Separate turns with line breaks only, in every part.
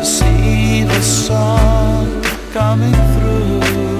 to see the sun coming through.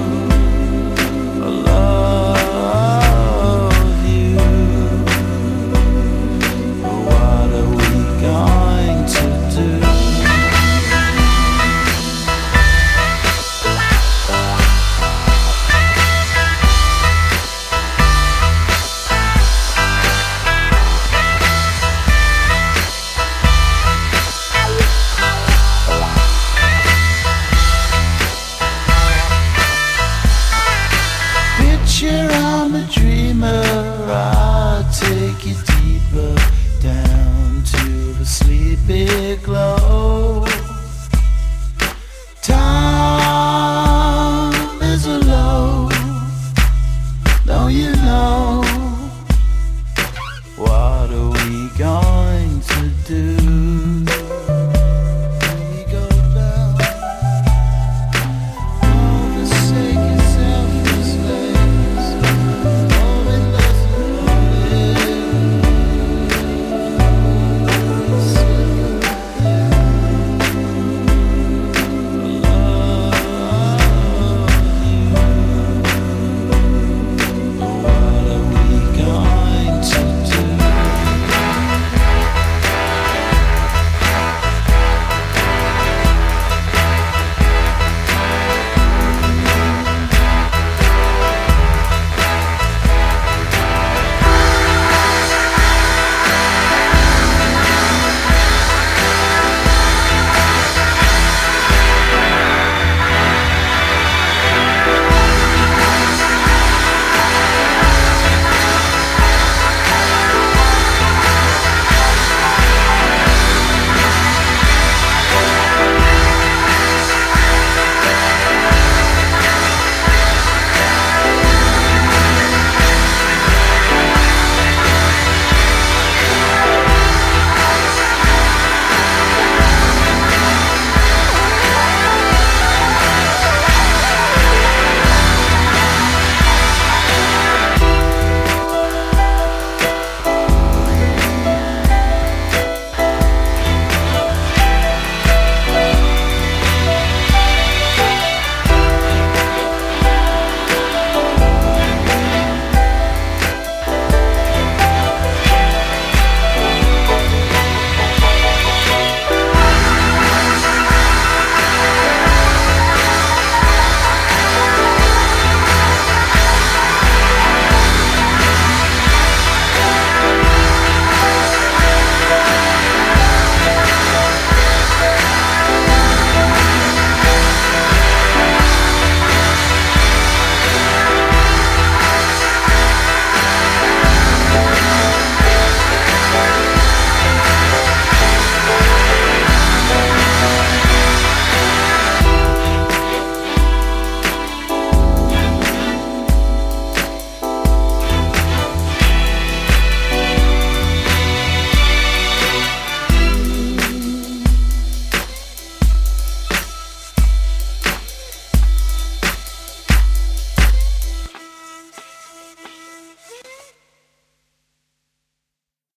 What are we going to do?